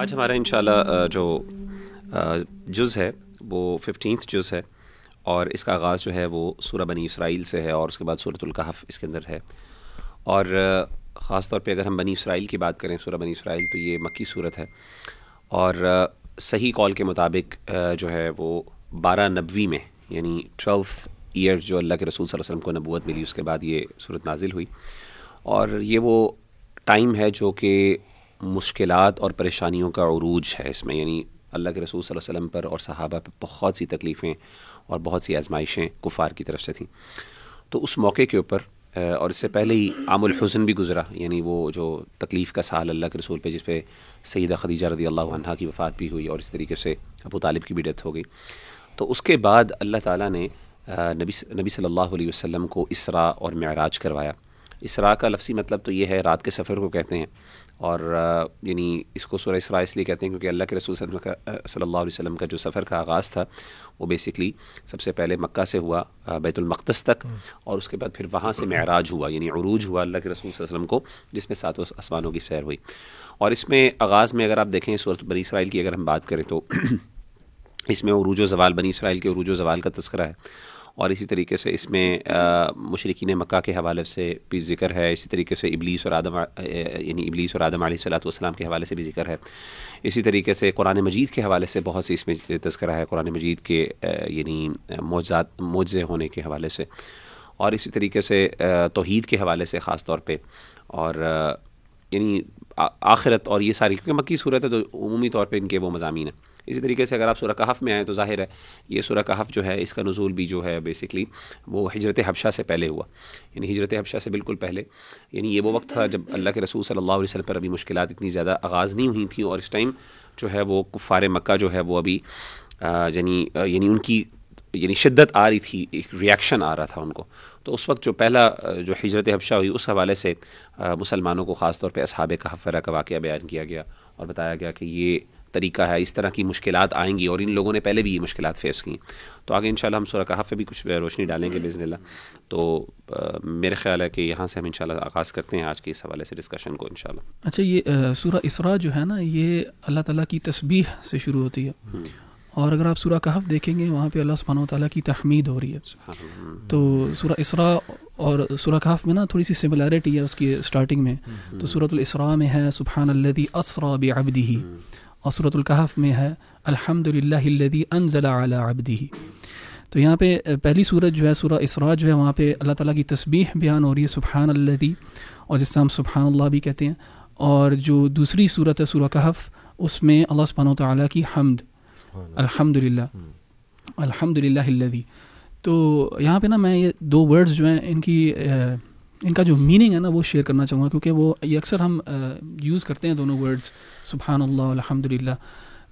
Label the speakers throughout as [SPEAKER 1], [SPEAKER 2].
[SPEAKER 1] آج ہمارا انشاءاللہ جو جز ہے، وہ ففٹینتھ جز ہے، اور اس کا آغاز جو ہے وہ سورہ بنی اسرائیل سے ہے، اور اس کے بعد صورت القحف اس کے اندر ہے۔ اور خاص طور پہ اگر ہم بنی اسرائیل کی بات کریں، سورہ بنی اسرائیل تو یہ مکی صورت ہے۔ اور صحیح کال کے مطابق جو ہے وہ بارہ نبوی میں یعنی ٹویلتھ ایئر جو اللہ کے رسول صلی اللہ علیہ وسلم کو نبوت ملی، اس کے بعد یہ صورت نازل ہوئی۔ اور یہ وہ ٹائم ہے جو کہ مشکلات اور پریشانیوں کا عروج ہے اس میں یعنی اللہ کے رسول صلی اللہ علیہ وسلم پر اور صحابہ پہ بہت سی تکلیفیں اور بہت سی آزمائشیں کفار کی طرف سے تھیں۔ تو اس موقع کے اوپر اور اس سے پہلے ہی عام الحسن بھی گزرا یعنی وہ جو تکلیف کا سال اللہ کے رسول پہ، جس پہ سیدہ خدیجہ رضی اللہ عنہ کی وفات بھی ہوئی اور اس طریقے سے ابو طالب کی بھی ڈیتھ ہو گئی۔ تو اس کے بعد اللہ تعالیٰ نے نبی نبی صلی اللہ علیہ وسلم کو اسرا اور معراج کروایا۔ اسرا کا لفظی مطلب تو یہ ہے، رات کے سفر کو کہتے ہیں۔ اور یعنی اس کو سورہ اسراء اس لیے کہتے ہیں کیونکہ اللہ کے رسول صلی اللہ علیہ وسلم کا جو سفر کا آغاز تھا وہ بیسکلی سب سے پہلے مکہ سے ہوا بیت المقدس تک اور اس کے بعد پھر وہاں سے معراج ہوا یعنی عروج ہوا اللہ کے رسول صلی اللہ علیہ وسلم کو جس میں ساتوں آسمانوں کی سیر ہوئی۔ اور اس میں آغاز میں اگر آپ دیکھیں صورت بنی اسرائیل کی اگر ہم بات کریں تو اس میں عروج و زوال بنی اسرائیل کے عروج و زوال کا تذکرہ ہے۔ اور اسی طریقے سے اس میں مشرقین مکہ کے حوالے سے بھی ذکر ہے، اسی طریقے سے ابلیس اور آدم یعنی ابلیس اور آدم علیہ صلاۃ والسلام کے حوالے سے بھی ذکر ہے۔ اسی طریقے سے قرآن مجید کے حوالے سے بہت سی اس میں تذکرہ ہے، قرآن مجید کے یعنی معجزات، معجزے ہونے کے حوالے سے۔ اور اسی طریقے سے توحید کے حوالے سے خاص طور پہ۔ اور یعنی آخرت اور یہ ساری، کیونکہ مکی صورت ہے تو عمومی طور پہ ان کے وہ مضامین ہیں۔ اسی طریقے سے اگر آپ سورہ کہف میں آئیں تو ظاہر ہے یہ سورہ کہف جو ہے، اس کا نزول بھی جو ہے بیسکلی وہ ہجرت حبشہ سے پہلے ہوا۔ یعنی ہجرت حبشہ سے بالکل پہلے۔ یعنی یہ وہ وقت تھا جب اللہ کے رسول صلی اللہ علیہ وسلم پر ابھی مشکلات اتنی زیادہ آغاز نہیں ہوئی تھیں اور اس ٹائم جو ہے وہ کفار مکہ جو ہے وہ ابھی یعنی یعنی ان کی یعنی شدت آ رہی تھی، ایک ریئیکشن آ رہا تھا ان کو۔ تو اس وقت جو پہلا جو ہجرت حبشہ ہوئی اس حوالے سے مسلمانوں کو خاص طور پہ اصحاب کہفرہ کا واقعہ بیان کیا گیا اور بتایا گیا کہ یہ طریقہ ہے اس طرح کی مشکلات آئیں گی اور ان لوگوں نے پہلے بھی یہ مشکلات فیس کی تو آگے انشاءاللہ ہم سورہ کہف پہ بھی کچھ روشنی ڈالیں گے بزن اللہ۔ تو میرے خیال ہے کہ یہاں سے ہم انشاءاللہ آغاز کرتے ہیں آج کے اس حوالے سے ڈسکشن کو انشاءاللہ۔
[SPEAKER 2] اچھا یہ سورہ اسراء جو ہے نا یہ اللہ تعالیٰ کی تسبیح سے شروع ہوتی ہے۔ اور اگر آپ سورہ کہف دیکھیں گے وہاں پہ اللہ سبحانہ و تعالیٰ کی تحمید ہو رہی ہے۔ تو سورہ اسراء اور سورہ کہف میں نا تھوڑی سی سملیرٹی ہے اس کی اسٹارٹنگ میں۔ تو صورت الاسراء میں ہے سبحان الذي اسرا بعبده اور صورت القحف میں ہے الحمد للہ انزل علی عبدی تو یہاں پہ پہلی صورت جو ہے سورہ اسراء جو ہے وہاں پہ اللہ تعالیٰ کی تسبیح بیان ہو رہی ہے سبحان اللہ اور جس سے ہم سبحان اللہ بھی کہتے ہیں۔ اور جو دوسری صورت ہے سورہ کہف اس میں اللہ سبحانہ و تعالیٰ کی حمد۔ الحمد للہ الحمد للہ تو یہاں پہ نا میں یہ دو ورڈز جو ہیں ان کی ان کا جو میننگ ہے نا وہ شیئر کرنا چاہوں گا کیونکہ وہ یہ اکثر ہم یوز کرتے ہیں دونوں ورڈز سبحان اللہ الحمد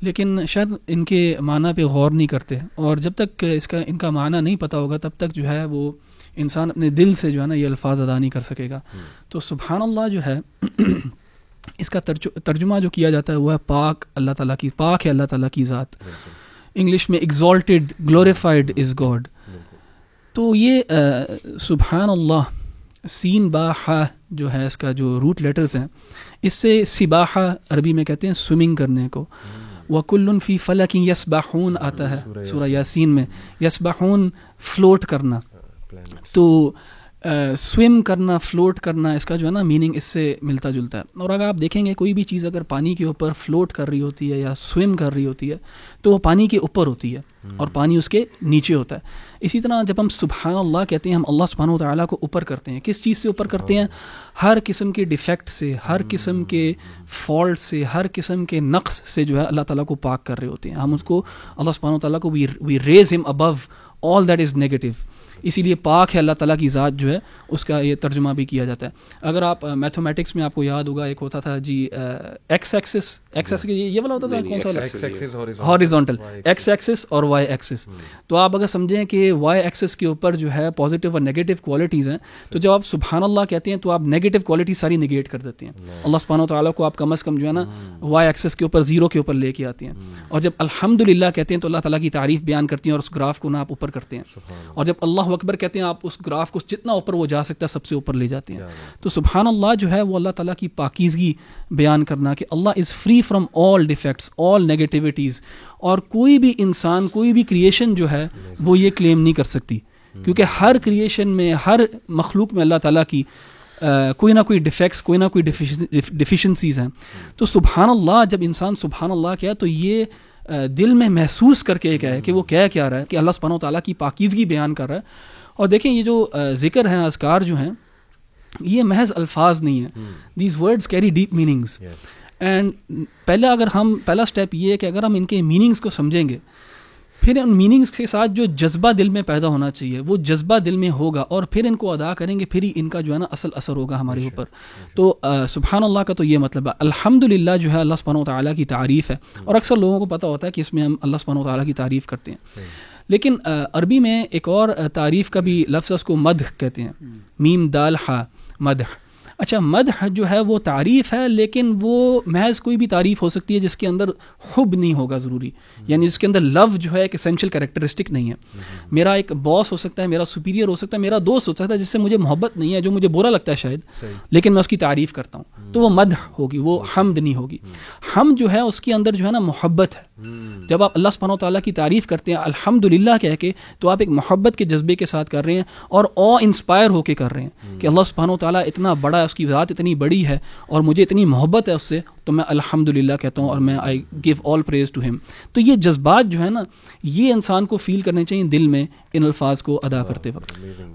[SPEAKER 2] لیکن شاید ان کے معنی پہ غور نہیں کرتے۔ اور جب تک اس کا ان کا معنی نہیں پتہ ہوگا تب تک جو ہے وہ انسان اپنے دل سے جو ہے نا یہ الفاظ ادا نہیں کر سکے گا۔ تو سبحان اللہ جو ہے اس کا ترجمہ جو کیا جاتا ہے وہ ہے پاک اللہ تعالیٰ کی پاک ہے اللہ تعالیٰ کی ذات۔ انگلش میں ایگزالٹیڈ گلوریفائڈ از گاڈ تو یہ سبحان اللہ سین با ہا جو ہے اس کا جو روٹ لیٹرز ہیں اس سے سباحہ عربی میں کہتے ہیں سوئمنگ کرنے کو۔ وہ کل فی فلکی یس باہون آتا ہے سورہ یاسین۔ میں۔ یس باہون فلوٹ کرنا تو سوئم کرنا فلوٹ کرنا اس کا جو ہے نا میننگ اس سے ملتا جلتا ہے۔ اور اگر آپ دیکھیں گے کوئی بھی چیز اگر پانی کے اوپر فلوٹ کر رہی ہوتی ہے یا سوئم کر رہی ہوتی ہے تو وہ پانی کے اوپر ہوتی ہے اور پانی اس کے نیچے ہوتا ہے۔ اسی طرح جب ہم سبحان اللہ کہتے ہیں ہم اللہ سبحانہ و تعالیٰ کو اوپر کرتے ہیں۔ کس چیز سے اوپر کرتے ہیں؟ ہر قسم کے ڈیفیکٹ سے ہر قسم کے فالٹ سے ہر قسم کے نقص سے جو ہے اللہ تعالیٰ کو پاک کر رہے ہوتے ہیں۔ ہم اس کو اللہ سبحانہ و تعالیٰ کو وی ریز ہم ابو آل دیٹ از نیگیٹو اسی لیے پاک ہے اللہ تعالیٰ کی ذات جو ہے اس کا یہ ترجمہ بھی کیا جاتا ہے۔ اگر آپ میتھمیٹکس میں آپ کو یاد ہوگا ایک ہوتا تھا جی ایکس ایکسس ایکس ایکس یہ والا ہوتا تھا کون سا ہاریزونٹل ایکس ایکسس اور وائی ایکسس تو آپ اگر سمجھیں کہ وائی ایکسس کے اوپر جو ہے پازیٹیو اور نیگیٹو کوالٹیز ہیں تو جب آپ سبحان اللہ کہتے ہیں تو آپ نیگیٹو کوالٹی ساری نگیٹ کر دیتے ہیں۔ اللہ سبحانہ تعالیٰ کو آپ کم از کم جو ہے نا وائی ایکسس کے اوپر زیرو کے اوپر لے کے آتے ہیں۔ اور جب الحمد للہ کہتے ہیں تو اللہ تعالیٰ کی تعریف بیان کرتی ہیں اور اس گراف کو نا آپ اوپر کرتے ہیں۔ اور جب اللہ اللہ اکبر کہتے ہیں آپ اس گراف کو جتنا اوپر وہ جا سکتا ہے سب سے اوپر لے جاتے ہیں۔ تو سبحان اللہ جو ہے وہ اللہ تعالیٰ کی پاکیزگی بیان کرنا کہ Allah is free from all defects all negativities اور کوئی بھی انسان کوئی بھی کریشن جو ہے وہ یہ کلیم نہیں کر سکتی۔ کیونکہ ہر کریشن میں ہر مخلوق میں اللہ تعالیٰ کی کوئی نہ کوئی ڈیفیکٹس کوئی نہ کوئی ڈیفیشنسیز ہیں۔ تو سبحان اللہ جب انسان سبحان اللہ کیا تو یہ دل میں محسوس کر کے کیا ہے کہ وہ کہہ کیا رہا ہے کہ اللہ سبحانہ و تعالیٰ کی پاکیزگی بیان کر رہا ہے۔ اور دیکھیں یہ جو ذکر ہیں اذکار جو ہیں یہ محض الفاظ نہیں ہیں۔ These words carry deep meanings and پہلے اگر ہم پہلا اسٹیپ یہ ہے کہ اگر ہم ان کے میننگس کو سمجھیں گے پھر ان میننگس کے ساتھ جو جذبہ دل میں پیدا ہونا چاہیے وہ جذبہ دل میں ہوگا اور پھر ان کو ادا کریں گے پھر ہی ان کا جو ہے نا اصل اثر ہوگا ہمارے اوپر۔ تو سبحان اللہ کا تو یہ مطلب ہے الحمد جو ہے اللہ سبحانہ و تعالیٰ کی تعریف ہے۔ اور اکثر لوگوں کو پتہ ہوتا ہے کہ اس میں ہم اللہ سبحانہ و تعالیٰ کی تعریف کرتے ہیں۔ لیکن عربی میں ایک اور تعریف کا بھی لفظ اس کو مدح کہتے ہیں۔ میم دال ہا مدح۔ اچھا مدح جو ہے وہ تعریف ہے لیکن وہ محض کوئی بھی تعریف ہو سکتی ہے جس کے اندر حب نہیں ہوگا ضروری۔ یعنی جس کے اندر لو جو ہے ایک اسینشیل کریکٹرسٹک نہیں ہے۔ میرا ایک باس ہو سکتا ہے میرا سپیریئر ہو سکتا ہے میرا دوست ہو سکتا ہے جس سے مجھے محبت نہیں ہے جو مجھے برا لگتا ہے شاید لیکن میں اس کی تعریف کرتا ہوں۔ تو وہ مدح ہوگی وہ حمد نہیں ہوگی۔ ہم جو ہے اس کے اندر جو ہے نا محبت ہے۔ جب آپ اللہ سبحانہ و تعالیٰ کی تعریف کرتے ہیں الحمد للہ کہہ کے تو آپ ایک محبت کے جذبے کے ساتھ کر رہے ہیں اور او انسپائر ہو کے کر رہے ہیں کہ اللہ سبحانہ و تعالیٰ اتنا بڑا ہے اس کی ذات اتنی بڑی ہے اور مجھے اتنی محبت ہے اس سے تو میں الحمد للہ کہتا ہوں اور میں آئی گیو آل پریز ٹو ہم تو یہ جذبات جو ہے نا یہ انسان کو فیل کرنے چاہیے دل میں ان الفاظ کو ادا کرتے وقت۔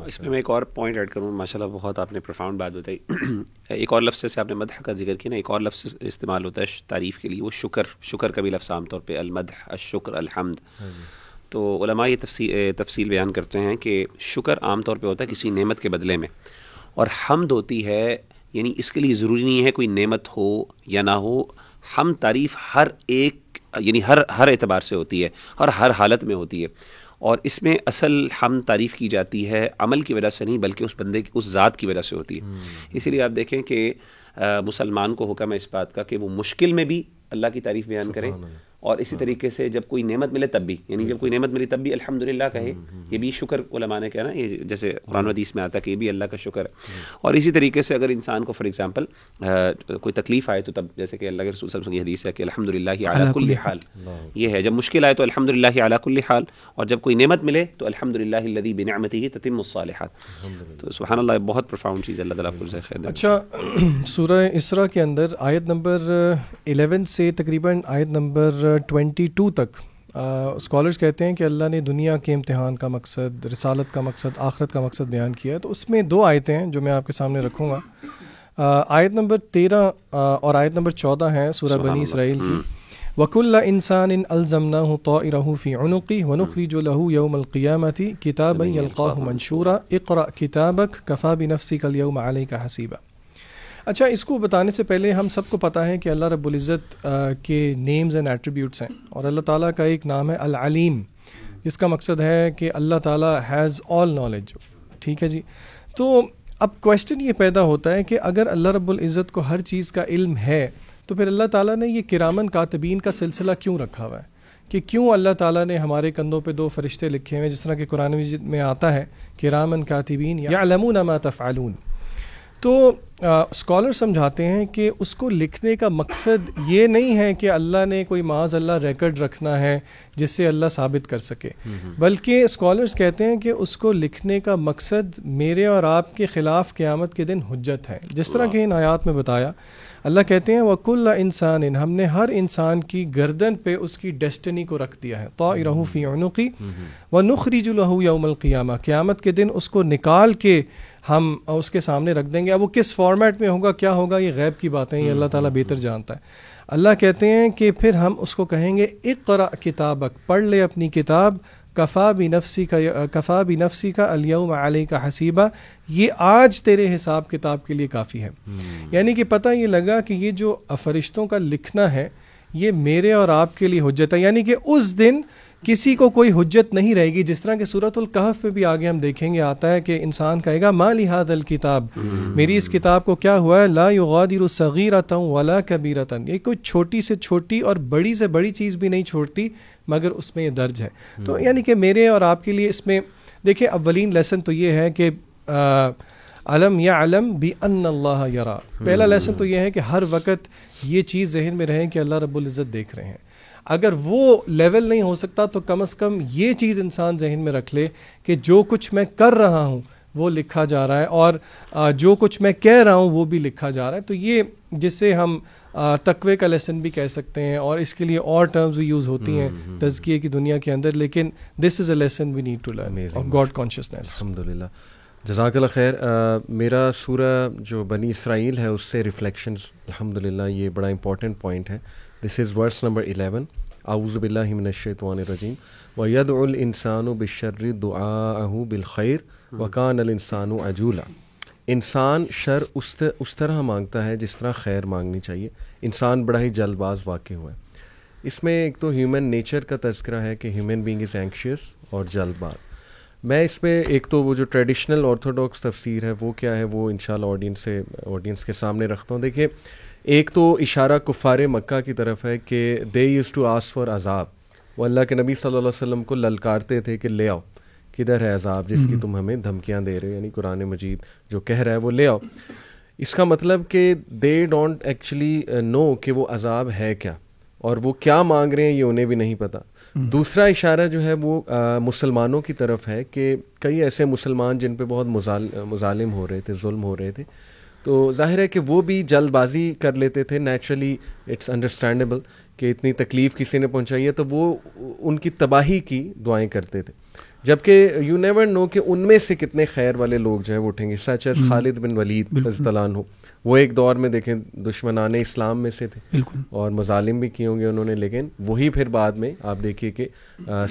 [SPEAKER 1] اس میں میں ایک اور پوائنٹ ایڈ کروں۔ ماشاء اللہ بہت آپ نے پرفاؤنڈ بات بتائی۔ ایک اور لفظ سے آپ نے مدح کا ذکر کیا نا ایک اور لفظ استعمال ہوتا ہے تعریف کے لیے وہ شکر شکر کا بھی لفظ عام طور پہ المدح الشکر الحمد۔ ہاں جی۔ تو علماء یہ تفصیل تفصیل بیان کرتے ہیں کہ شکر عام طور پہ ہوتا ہے کسی نعمت کے بدلے میں۔ اور حمد ہوتی ہے یعنی اس کے لیے ضروری نہیں ہے کوئی نعمت ہو یا نہ ہو ہم تعریف ہر ایک یعنی ہر ہر اعتبار سے ہوتی ہے اور ہر حالت میں ہوتی ہے۔ اور اس میں اصل ہم تعریف کی جاتی ہے عمل کی وجہ سے نہیں بلکہ اس بندے کی اس ذات کی وجہ سے ہوتی ہے۔ اسی لیے آپ دیکھیں کہ مسلمان کو حکم ہے اس بات کا کہ وہ مشکل میں بھی اللہ کی تعریف بیان کرے۔ اور اسی طریقے سے جب کوئی نعمت ملے تب بھی یعنی جب کوئی نعمت ملی تب بھی الحمد للہ کہے یہ بھی شکر علماء نے کہنا یہ جیسے قرآن حدیث میں آتا ہے کہ یہ بھی اللہ کا شکر ہے۔ اور اسی طریقے سے اگر انسان کو فار ایگزامپل کوئی تکلیف آئے تو تب جیسے کہ اللہ کے رسول صلی اللہ علیہ وسلم کی حدیث ہے کہ الحمد للہ کل حال۔ یہ ہے جب مشکل آئے تو الحمد للہ کل حال۔ اور جب کوئی نعمت ملے تو الحمد للہ الدی بنعمتی تتم الصالحات۔ تو سبحان اللہ بہت پرفاؤنڈ چیز اللہ تعالیٰ خیر
[SPEAKER 3] اچھا سورہ اسرا کے اندر آیت نمبر 11 سے تقریباً آیت نمبر 22 تک اسکالرس کہتے ہیں کہ اللہ نے دنیا کے امتحان کا مقصد رسالت کا مقصد آخرت کا مقصد بیان کیا ہے۔ تو اس میں دو آیتیں ہیں جو میں آپ کے سامنے رکھوں گا۔ آیت نمبر تیرہ اور آیت نمبر چودہ ہیں سورہ بنی اسرائیل کی وک اللہ۔ انسان ان الزمنا ہوں تو فی عنقی ونقری جو لہو یوم القیامتی کتاب القاہ منشورہ اقرا کتابک کفا بنفسی کل یوم علیہ کا حسیبہ اچھا اس کو بتانے سے پہلے ہم سب کو پتہ ہے کہ اللہ رب العزت کے نیمز اینڈ ایٹریبیوٹس ہیں اور اللہ تعالیٰ کا ایک نام ہے العلیم، جس کا مقصد ہے کہ اللہ تعالیٰ ہیز آل نالج ٹھیک ہے جی؟ تو اب کویشچن یہ پیدا ہوتا ہے کہ اگر اللہ رب العزت کو ہر چیز کا علم ہے، تو پھر اللہ تعالیٰ نے یہ کرامن کاتبین کا سلسلہ کیوں رکھا ہوا ہے؟ کہ کیوں اللہ تعالیٰ نے ہمارے کندھوں پہ دو فرشتے لکھے ہوئے جس طرح کہ قرآن مجید میں آتا ہے، کرامن کاتبین یا علمون ما تفعلون. تو اسکالر سمجھاتے ہیں کہ اس کو لکھنے کا مقصد یہ نہیں ہے کہ اللہ نے کوئی معاذ اللہ ریکڈ رکھنا ہے جس سے اللہ ثابت کر سکے۔ بلکہ اسکالرس کہتے ہیں کہ اس کو لکھنے کا مقصد میرے اور آپ کے خلاف قیامت کے دن حجت ہے۔ جس طرح کہ ان آیات میں بتایا اللہ کہتے ہیں وہ کل انسان ان ہم نے ہر انسان کی گردن پہ اس کی ڈیسٹنی کو رکھ دیا ہے۔ تو رہو فی عنقی۔ و نخری جو لہو یوم القیامہ۔ قیامت کے دن اس کو نکال کے ہم اس کے سامنے رکھ دیں گے۔ اب وہ کس فارمیٹ میں ہوگا کیا ہوگا یہ غیب کی باتیں یہ اللہ تعالیٰ بہتر جانتا ہے۔ اللہ کہتے ہیں کہ پھر ہم اس کو کہیں گے اقرا کتابک پڑھ لے اپنی کتاب۔ کفا بھی نفسی کا کفا بھی نفسی کا الیوم علیہ کا حسیبہ۔ یہ آج تیرے حساب کتاب کے لیے کافی ہے۔ یعنی کہ پتہ یہ لگا کہ یہ جو فرشتوں کا لکھنا ہے یہ میرے اور آپ کے لیے حجت ہے۔ یعنی کہ اس دن کسی کو کوئی حجت نہیں رہے گی۔ جس طرح کہ صورت القحف پہ بھی آگے ہم دیکھیں گے آتا ہے کہ انسان کہے گا ما لحاظ الکتاب میری اس کتاب کو کیا ہوا ہے؟ لا یغادر صغیرتا ولا کبیرتا یہ کوئی چھوٹی سے چھوٹی اور بڑی سے بڑی چیز بھی نہیں چھوڑتی مگر اس میں یہ درج ہے۔ تو یعنی کہ میرے اور آپ کے لیے اس میں دیکھیں اولین لیسن تو یہ ہے کہ علم یا علم بھی ان اللہ یرا پہلا لیسن تو یہ ہے کہ ہر وقت یہ چیز ذہن میں رہیں کہ اللہ رب العزت دیکھ رہے ہیں۔ اگر وہ لیول نہیں ہو سکتا تو کم از کم یہ چیز انسان ذہن میں رکھ لے کہ جو کچھ میں کر رہا ہوں وہ لکھا جا رہا ہے اور جو کچھ میں کہہ رہا ہوں وہ بھی لکھا جا رہا ہے۔ تو یہ جس سے ہم تقوے کا لیسن بھی کہہ سکتے ہیں اور اس کے لیے اور ٹرمز بھی یوز ہوتی ہیں تزکیے کی دنیا کے اندر لیکن this is a lesson we need to learn of God consciousness
[SPEAKER 4] الحمد للہ جزاک اللہ خیر میرا سورہ جو بنی اسرائیل ہے اس سے ریفلیکشنز الحمد للہ یہ بڑا امپورٹنٹ پوائنٹ ہے۔ دس از ورس نمبر الیون آؤز بلّہ من الشیطان الرجیم و ید الانسان و بشر دعا بالخیر وقان الانسان و عجولہ انسان شر اس اس طرح مانگتا ہے جس طرح خیر مانگنی چاہیے انسان بڑا ہی جلد باز واقع ہوا ہے اس میں ایک تو ہیومن نیچر کا تذکرہ ہے کہ ہیومن بینگ از اینکشیس اور جلد باز میں اس میں ایک تو وہ جو ٹریڈیشنل آرتھوڈاکس تفسیر ہے وہ کیا ہے وہ ان شاء اللہ آڈینس سے آڈینس کے سامنے رکھتا ہوں دیکھیے ایک تو اشارہ کفار مکہ کی طرف ہے کہ they use to ask for عذاب۔ وہ اللہ کے نبی صلی اللہ علیہ وسلم کو للکارتے تھے کہ لے آؤ کدھر ہے عذاب جس کی تم ہمیں دھمکیاں دے رہے ہو؟ یعنی قرآن مجید جو کہہ رہا ہے وہ لے آؤ۔ اس کا مطلب کہ دے ڈونٹ ایکچولی نو کہ وہ عذاب ہے کیا۔ اور وہ کیا مانگ رہے ہیں یہ انہیں بھی نہیں پتہ دوسرا اشارہ جو ہے وہ مسلمانوں کی طرف ہے کہ کئی ایسے مسلمان جن پہ بہت مظالم ہو رہے تھے ظلم ہو رہے تھے تو ظاہر ہے کہ وہ بھی جلد بازی کر لیتے تھے۔ نیچرلی اٹس انڈرسٹینڈیبل کہ اتنی تکلیف کسی نے پہنچائی ہے۔ تو وہ ان کی تباہی کی دعائیں کرتے تھے۔ جبکہ یو نیور نو کہ ان میں سے کتنے خیر والے لوگ جو ہے وہ اٹھیں گے سچ ایز خالد بن ولید ولید ہو وہ ایک دور میں دیکھیں دشمنان اسلام میں سے تھے۔ اور مظالم بھی کیے ہوں گے انہوں نے لیکن وہی پھر بعد میں آپ دیکھیے کہ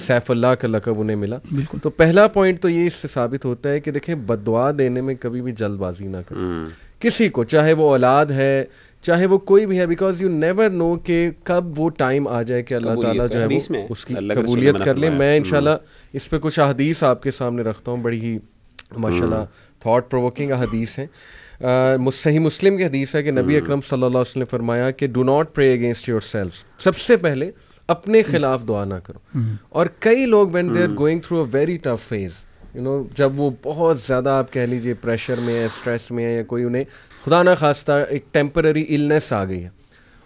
[SPEAKER 4] سیف اللہ کا لقب انہیں ملا۔ تو پہلا پوائنٹ تو یہ اس سے ثابت ہوتا ہے کہ دیکھیں بد دعا دینے میں کبھی بھی جلد بازی نہ کریں۔ کسی کو چاہے وہ اولاد ہے چاہے وہ کوئی بھی ہے بیکاز یو نیور نو کہ کب وہ ٹائم آ جائے کہ اللہ تعالیٰ جو ہے وہ اس کی قبولیت کر لے۔ میں انشاءاللہ اس پہ کچھ احادیث آپ کے سامنے رکھتا ہوں۔ بڑی ہی ماشاء اللہ تھاٹ پروکنگ احادیث ہیں۔ صحیح مسلم کی حدیث ہے کہ نبی اکرم صلی اللہ علیہ وسلم نے فرمایا کہ do not pray against yourself سب سے پہلے اپنے خلاف دعا نہ کرو۔ اور کئی لوگ when they are going through a very tough phase you know جب وہ بہت زیادہ آپ کہہ لیجیے پریشر میں ہے اسٹریس میں ہے یا کوئی انہیں خدا نہ خواستہ ایک ٹیمپرری النیس آ گئی ہے۔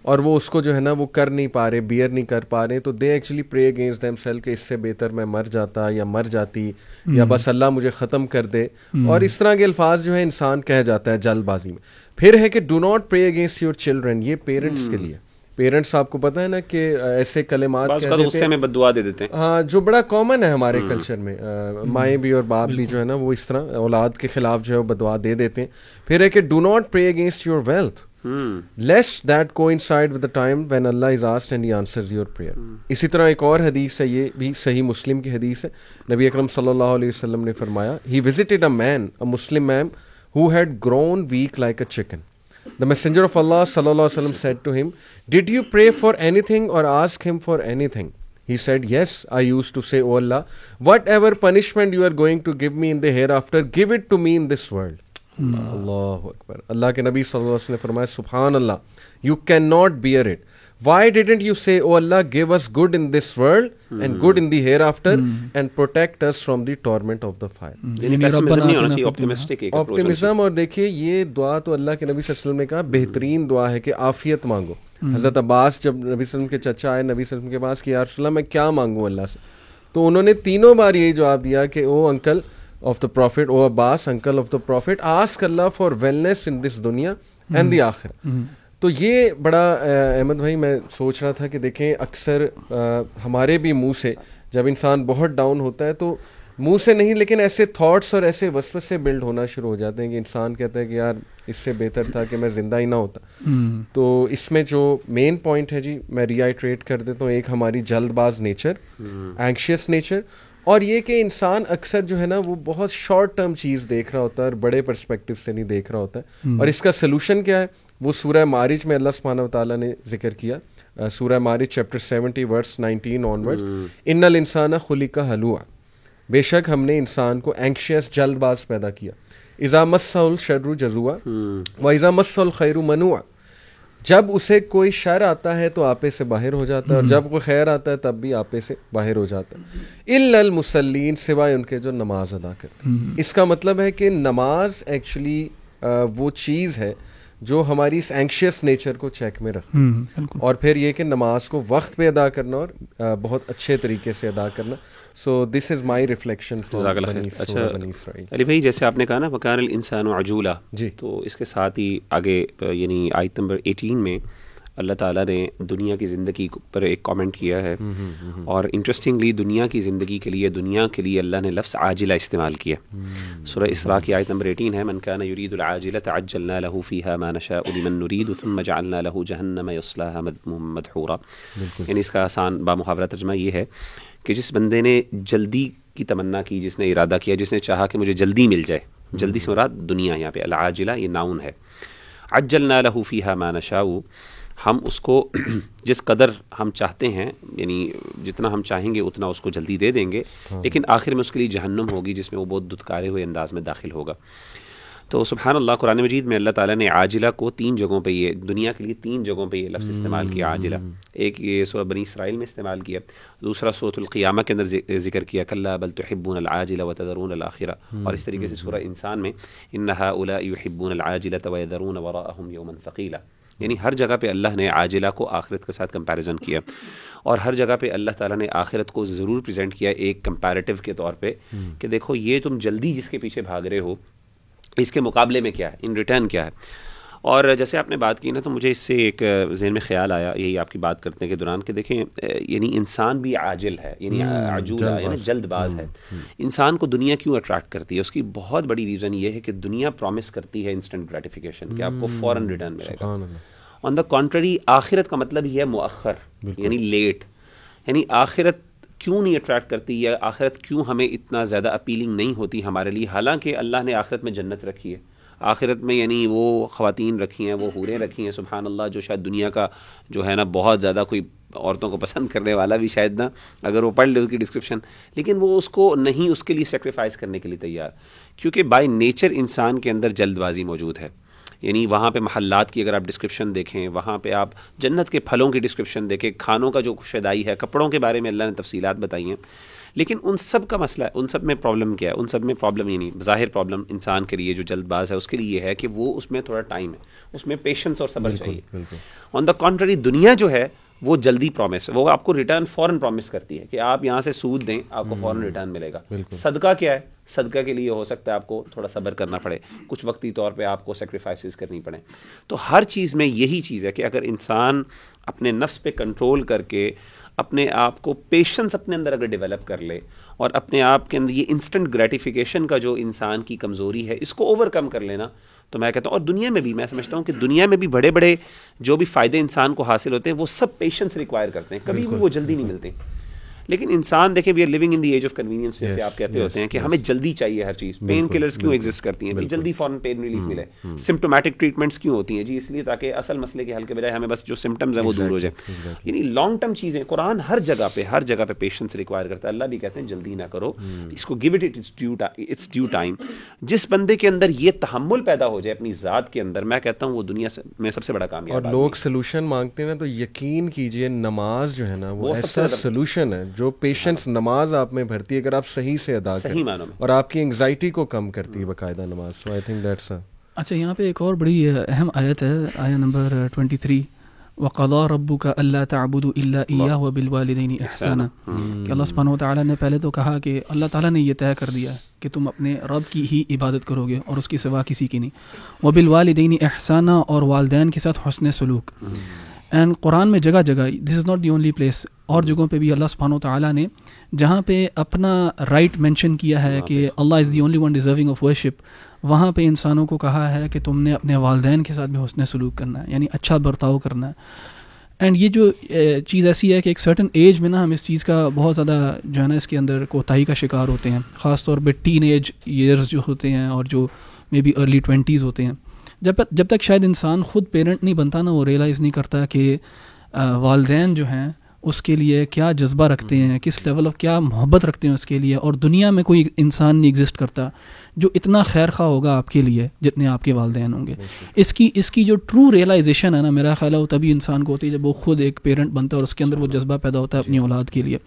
[SPEAKER 4] اور وہ اس کو جو ہے نا وہ کر نہیں پا رہے بیئر نہیں کر پا رہے تو they actually pray against themselves کہ اس سے بہتر میں مر جاتا یا مر جاتی یا بس اللہ مجھے ختم کر دے۔ اور اس طرح کے الفاظ جو ہے انسان کہہ جاتا ہے جلد بازی میں۔ پھر ہے کہ do not pray against your children یہ پیرنٹس کے لیے۔ پیرنٹس آپ کو پتا ہے نا کہ ایسے کلمات
[SPEAKER 1] دے دیتے ہیں۔
[SPEAKER 4] ہاں جو بڑا کامن ہے ہمارے کلچر میں مائیں بھی اور باپ بھی جو ہے نا وہ اس طرح اولاد کے خلاف جو ہے بدعا دے دیتے ہیں۔ پھر ہے کہ do not pray against your wealth lest that coincide with the time when Allah is asked and answer your prayer اسی طرح ایک اور حدیث ہے یہ بھی صحیح مسلم کی حدیث ہے۔ نبی اکرم صلی اللہ علیہ وسلم نے فرمایا he visited a man a Muslim man who had grown weak like a chicken the messenger of اللہ صلی اللہ علیہ وسلم said to him that you pray for anything اور ask him for anything he said yes I used to say O Allah whatever punishment you are going to give me in the hereafter give it to me in this world اللہ اکبر اللہ کے نبی صلی اللہ علیہ وسلم نے فرمایا سبحان why didn't you say O Allah give us good in this world and good in the hereafter and protect us from the torment of the fire optimism اور دیکھیے یہ دعا تو اللہ کے نبی صلی اللہ علیہ وسلم نے کہا بہترین دعا ہے کہ عافیت مانگو حضرت عباس جب نبی صلی اللہ علیہ وسلم کے چچا آئے نبی صلی اللہ علیہ وسلم کے پاس کہ یا رسول اللہ میں کیا مانگوں اللہ سے تو انہوں نے تینوں بار یہی جواب دیا کہ O uncle of the prophet O Abbas uncle of the prophet ask Allah for wellness in this دنیا اینڈ دی آخر تو یہ بڑا احمد بھائی میں سوچ رہا تھا کہ دیکھیں اکثر ہمارے بھی منہ سے جب انسان بہت ڈاؤن ہوتا ہے تو منہ سے نہیں لیکن ایسے تھاٹس اور ایسے وسوس سے بلڈ ہونا شروع ہو جاتے ہیں کہ انسان کہتا ہے کہ یار اس سے بہتر تھا کہ میں زندہ ہی نہ ہوتا۔ تو اس میں جو مین پوائنٹ ہے جی میں ری آئیٹریٹ کر دیتا ہوں ایک ہماری جلد باز نیچر اینکشیس نیچر اور یہ کہ انسان اکثر جو ہے نا وہ بہت شارٹ ٹرم چیز دیکھ رہا ہوتا ہے اور بڑے پرسپیکٹو سے نہیں دیکھ رہا ہوتا۔ ہے اور اس کا سلوشن کیا ہے؟ وہ سورہ مارج میں اللہ سبحانہ و تعالیٰ نے ذکر کیا سورہ Maarij chapter seventy verse nineteen onward ان الانسان خلی کا حلوہ بے شک ہم نے انسان کو اینکشیس جلد باز پیدا کیا۔ ایزا مس الشر جزوا و ایزا مس الخیر منوا جب اسے کوئی شر آتا ہے تو آپے سے باہر ہو جاتا ہے اور جب کوئی خیر آتا ہے تب بھی آپے سے باہر ہو جاتا ہے۔ ال المسلین سوائے ان کے جو نماز ادا کرتے ہیں۔ اس کا مطلب ہے کہ نماز ایکچولی وہ چیز ہے جو ہماری اس اینکشیس نیچر کو چیک میں رکھتا ہے اور پھر یہ کہ نماز کو وقت پہ ادا کرنا اور بہت اچھے طریقے سے ادا کرنا۔ سو دس از مائی ریفلیکشن
[SPEAKER 1] اچھا علی بھائی جیسے آپ نے کہا نا وکان الانسان عجولا۔ جی۔ تو اس کے ساتھ ہی آگے یعنی آیت نمبر ایٹین میں اللہ تعالیٰ نے دنیا کی زندگی پر ایک کامنٹ کیا ہے۔ اور انٹرسٹنگلی دنیا کی زندگی کے لیے دنیا کے لیے اللہ نے لفظ عاجلہ استعمال کیا۔ سورہ اسراء کی آیت نمبر ایٹین ہے من كان يريد العاجلة عجلنا له فيها ما نشاء لمن نريد ثم جعلنا له جهنم يصلاها مدحورا۔ یعنی اس کا آسان با محاورہ ترجمہ یہ ہے کہ جس بندے نے جلدی کی تمنا کی جس نے ارادہ کیا جس نے چاہا کہ مجھے جلدی مل جائے۔ جلدی سے مراد دنیا یہاں پہ العاجلہ یہ ناؤن ہے۔ عجلنا له فيها ما نشاء۔ ہم اس کو جس قدر ہم چاہتے ہیں یعنی جتنا ہم چاہیں گے اتنا اس کو جلدی دے دیں گے۔ ہاں۔ لیکن آخر میں اس کے لیے جہنم ہوگی جس میں وہ بہت دتکارے ہوئے انداز میں داخل ہوگا۔ تو سبحان اللہ قرآن مجید میں اللہ تعالیٰ نے عاجلہ کو تین جگہوں پہ یہ دنیا کے لیے تین جگہوں پہ یہ لفظ استعمال کیا عاجلہ۔ ایک یہ سورہ بنی اسرائیل میں استعمال کیا دوسرا صوت القیامہ کے اندر ذکر کیا کلّہ بل تحبون العاجلہ و تدرون الآخرہ اور اس طریقے سے سورہ انسان میں انہا اولا یحبون العاجلہ و وراءہم یوما ثقیلا۔ یعنی ہر جگہ پہ اللہ نے عاجلہ کو آخرت کے ساتھ کمپیریزن کیا اور ہر جگہ پہ اللہ تعالیٰ نے آخرت کو ضرور پریزنٹ کیا ایک کمپیریٹیو کے طور پہ کہ دیکھو یہ تم جلدی جس کے پیچھے بھاگ رہے ہو، اس کے مقابلے میں کیا ہے؟ ان ریٹرن کیا ہے؟ اور جیسے آپ نے بات کی نا تو مجھے اس سے ایک ذہن میں خیال آیا یہی آپ کی بات کرتے کے دوران کہ دیکھیں یعنی انسان بھی عاجل ہے یعنی عجولہ یعنی جلد باز ہے۔ انسان کو دنیا کیوں اٹریکٹ کرتی ہے؟ اس کی بہت بڑی ریزن یہ ہے کہ دنیا پرومس کرتی ہے انسٹنٹ گریٹیفیکیشن کہ آپ کو فوراً ریٹرن ملے گا۔ آن دا کانٹری آخرت کا مطلب یہ ہے مؤخر یعنی لیٹ یعنی آخرت کیوں نہیں اٹریکٹ کرتی یا آخرت کیوں ہمیں اتنا زیادہ اپیلنگ نہیں ہوتی ہمارے لیے؟ حالانکہ اللہ نے آخرت میں جنت رکھی ہے۔ آخرت میں یعنی وہ خواتین رکھی ہیں، وہ حوریں رکھی ہیں، سبحان اللہ، جو شاید دنیا کا جو ہے نا بہت زیادہ کوئی عورتوں کو پسند کرنے والا بھی شاید نہ، اگر وہ پڑھ لے اس کی ڈسکرپشن لیکن وہ اس کو نہیں اس کے لیے سیکریفائز کرنے کے لیے تیار۔ کیونکہ بائی نیچر انسان کے اندر جلد بازی موجود ہے۔ یعنی وہاں پہ محلات کی اگر آپ ڈسکرپشن دیکھیں، وہاں پہ آپ جنت کے پھلوں کی ڈسکرپشن دیکھیں، کھانوں کا جو شدائی ہے، کپڑوں کے بارے میں اللہ نے تفصیلات بتائی ہیں۔ لیکن ان سب کا مسئلہ ہے ان سب میں پرابلم کیا ہے؟ ان سب میں پرابلم یعنی ظاہر پرابلم انسان کے لیے جو جلد باز ہے اس کے لیے یہ ہے کہ وہ اس میں تھوڑا ٹائم ہے اس میں پیشنس اور صبر چاہیے۔ آن دا کانٹری دنیا جو ہے وہ جلدی پرومس وہ آپ کو ریٹرن فوراً پرومس کرتی ہے کہ آپ یہاں سے سود دیں آپ کو فوراً ریٹرن ملے گا۔ صدقہ کیا ہے؟ صدقہ کے لیے ہو سکتا ہے آپ کو تھوڑا صبر کرنا پڑے۔ کچھ وقتی طور پہ آپ کو سیکریفائسز کرنی پڑیں۔ تو ہر چیز میں یہی چیز ہے کہ اگر انسان اپنے نفس پہ کنٹرول کر کے اپنے آپ کو پیشنس اپنے اندر اگر ڈیولپ کر لے اور اپنے آپ کے اندر یہ انسٹنٹ گریٹیفیکیشن کا جو انسان کی کمزوری ہے اس کو اوور کم کر لینا تو میں کہتا ہوں اور دنیا میں بھی میں سمجھتا ہوں کہ دنیا میں بھی بڑے بڑے جو بھی فائدے انسان کو حاصل ہوتے ہیں وہ سب پیشنس ریکوائر کرتے ہیں کبھی بھی وہ جلدی نہیں ملتے۔ لیکن انسان دیکھیں we are living in the age of convenience جیسے آپ کہتے ہوتے ہیں کہ ہمیں جلدی چاہیے ہر چیز۔ پین کلرس کیوں ایگزسٹ کرتی ہیں؟ جلدی فوراً پین ریلیف ملے۔ سمٹومیٹک ٹریٹمنٹس کیوں ہوتی ہیں؟ جی اس لیے تاکہ اصل مسئلے کے حل کے بجائے ہمیں بس جو سمٹمز ہیں وہ دور ہو جائیں۔ یعنی لانگ ٹرم چیزیں قرآن ہر جگہ پہ ہر جگہ پہ پیشنس ریکوائر کرتا ہے۔ اللہ بھی کہتے ہیں جلدی نہ کرو۔ اس کو give it its due time جس بندے کے اندر یہ تحمل پیدا ہو جائے اپنی ذات کے اندر میں کہتا ہوں وہ دنیا میں سب سے بڑا کامیاب
[SPEAKER 4] اور لوگ سولوشن مانگتے ہیں تو یقین کیجیے نماز جو ہے نا وہ ایسا سولوشن ہے۔ جو پیشنس نماز آپ میں بھرتی ہے اگر آپ صحیح سے ادا کریں اور آپ کی انگزائٹی کو کم کرتی ہے باقاعدہ نماز سو آئی تھنک دیٹس
[SPEAKER 2] اچھا یہاں پہ ایک اور بڑی اہم آیت ہے آیا نمبر ٹوینٹی تھری وقضا ربو کا اللہ تعبد اللہ و بالوالدین احسانہ کہ اللہ سبحانہ و تعالیٰ نے پہلے تو کہا کہ اللہ تعالیٰ نے یہ طے کر دیا ہے کہ تم اپنے رب کی ہی عبادت کرو گے اور اس کی سوا کسی کی نہیں۔ و بالوالدین احسانہ اور والدین کے ساتھ حسن سلوک۔ اینڈ قرآن میں جگہ جگہ this is not the only place اور جگہوں پہ بھی اللہ سبحانہ و تعالیٰ نے جہاں پہ اپنا رائٹ مینشن کیا ہے کہ Allah is the only one deserving of worship وہاں پہ انسانوں کو کہا ہے کہ تم نے اپنے والدین کے ساتھ بھی حسن سلوک کرنا ہے یعنی اچھا برتاؤ کرنا ہے۔ اینڈ یہ جو چیز ایسی ہے کہ ایک سرٹن ایج میں نا ہم اس چیز کا بہت زیادہ جو ہے نا اس کے اندر کوتاہی کا شکار ہوتے ہیں، خاص طور پہ ٹین ایج ایئرز جو ہوتے ہیں اور جو مے بی ارلی ٹوینٹیز ہوتے ہیں۔ جب جب تک شاید انسان خود پیرنٹ نہیں بنتا نا وہ ریئلائز نہیں کرتا کہ والدین جو ہیں اس کے لیے کیا جذبہ رکھتے ہیں کس لیول آف کیا محبت رکھتے ہیں اس کے لیے اور دنیا میں کوئی انسان نہیں ایگزسٹ کرتا جو اتنا خیر خواہ ہوگا آپ کے لیے جتنے آپ کے والدین ہوں گے۔ اس کی اس کی جو ٹرو ریئلائزیشن ہے نا میرا خیال ہے وہ تبھی انسان کو ہوتی ہے جب وہ خود ایک پیرنٹ بنتا ہے اور اس کے اندر وہ جذبہ پیدا ہوتا ہے اپنی اولاد کے لیے۔